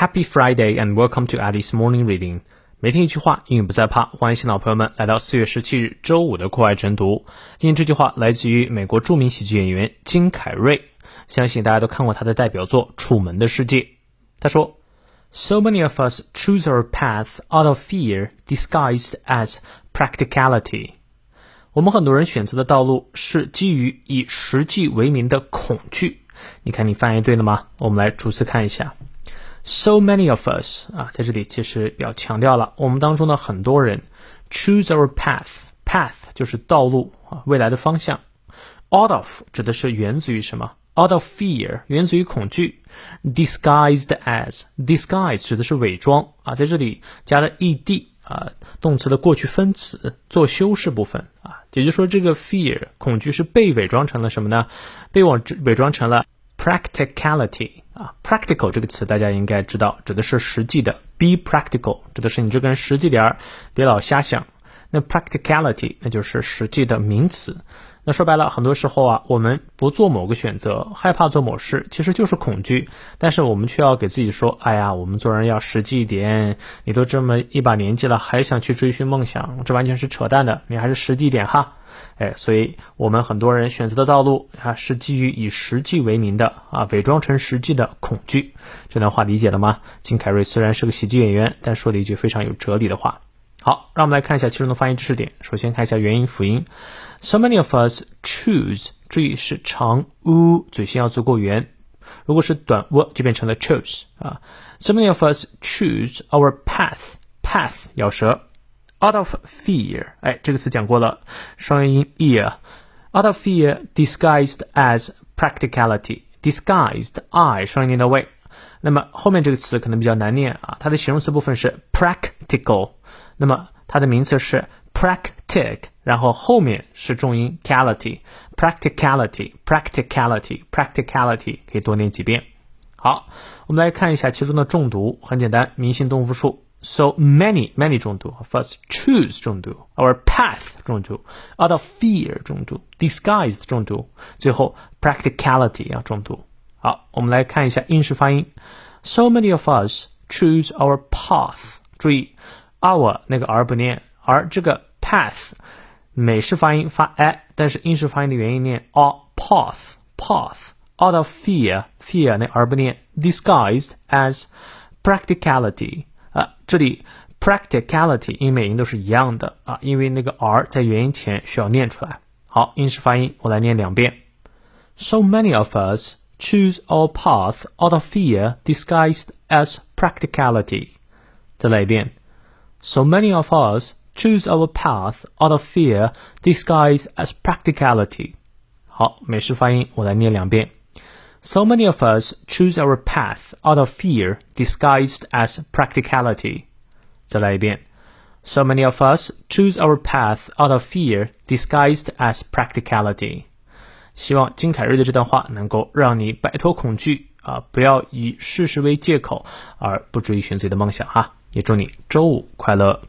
Happy Friday and welcome to Alice Morning Reading。每天一句话，英语不再怕。欢迎新老朋友们来到四月十七日周五的课外晨读。今天这句话来自于美国著名喜剧演员金凯瑞，相信大家都看过他的代表作《楚门的世界》。他说：“So many of us choose our path out of fear, disguised as practicality。”我们很多人选择的道路是基于以实际为名的恐惧。你看，你翻译对了吗？我们来逐词看一下。So many of us 啊，在这里其实要强调了，我们当中的很多人 choose our path，path 就是道路啊，未来的方向。Out of 指的是源自于什么？Out of fear 源自于恐惧。Disguised as，disguise 指的是伪装啊，在这里加了 ed 啊，动词的过去分词做修饰部分啊，也就是说这个 fear 恐惧是被伪装成了什么呢？被我伪装成了 practicality。啊，practical 这个词大家应该知道，指的是实际的。Be practical 指的是你这个人实际点儿，别老瞎想。那 practicality 那就是实际的名词。那说白了，很多时候啊，我们不做某个选择，害怕做某事，其实就是恐惧。但是我们却要给自己说：“哎呀，我们做人要实际一点。你都这么一把年纪了，还想去追寻梦想，这完全是扯淡的。你还是实际一点哈。”哎，所以我们很多人选择的道路啊，是基于以实际为名的啊，伪装成实际的恐惧。这段话理解了吗？金凯瑞虽然是个喜剧演员，但说了一句非常有哲理的话。好，让我们来看一下其中的发音知识点。首先看一下元音辅音，so many of us choose，注意是长 u，嘴型要足够圆。如果是短 w，就变成了 choose 啊。so many of us choose our path，path 咬舌。Out of fear，哎，这个词讲过了，双元音 ear，out of fear disguised as practicality，disguised i 双元音到位。那么后面这个词可能比较难念啊，它的形容词部分是 practical，那么它的名词是 practic，然后后面是重音 cality，practicality，practicality，practicality，可以多念几遍。好，我们来看一下其中的重读，很简单，明性动复数。So many many 重读，first choose 重读，our path 重读，out of fear 重读，disguised 重读，最后 practicality 啊重读。好，我们来看一下英式发音。So many of us choose our path。注意 ，our 那个 r 不念，而这个 path 美式发音发 a，但是英式发音的元音念 a path path。Out of fear fear 那 r 不念，disguised as practicality。啊，这里 practicality 英美音都是一样的啊，因为那个 r 在元音前需要念出来。好，英式发音我来念两遍。So many of us choose our path out of fear disguised as practicality。再来一遍。 So many of us choose our path out of fear disguised as practicality。好，美式发音我来念两遍。So many of us choose our path out of fear disguised as practicality. 再来一遍. So many of us choose our path out of fear disguised as practicality. 希望金凯瑞的这段话能够让你摆脱恐惧啊，不要以事实为借口而不注意寻自己的梦想哈。 也祝你周五快乐。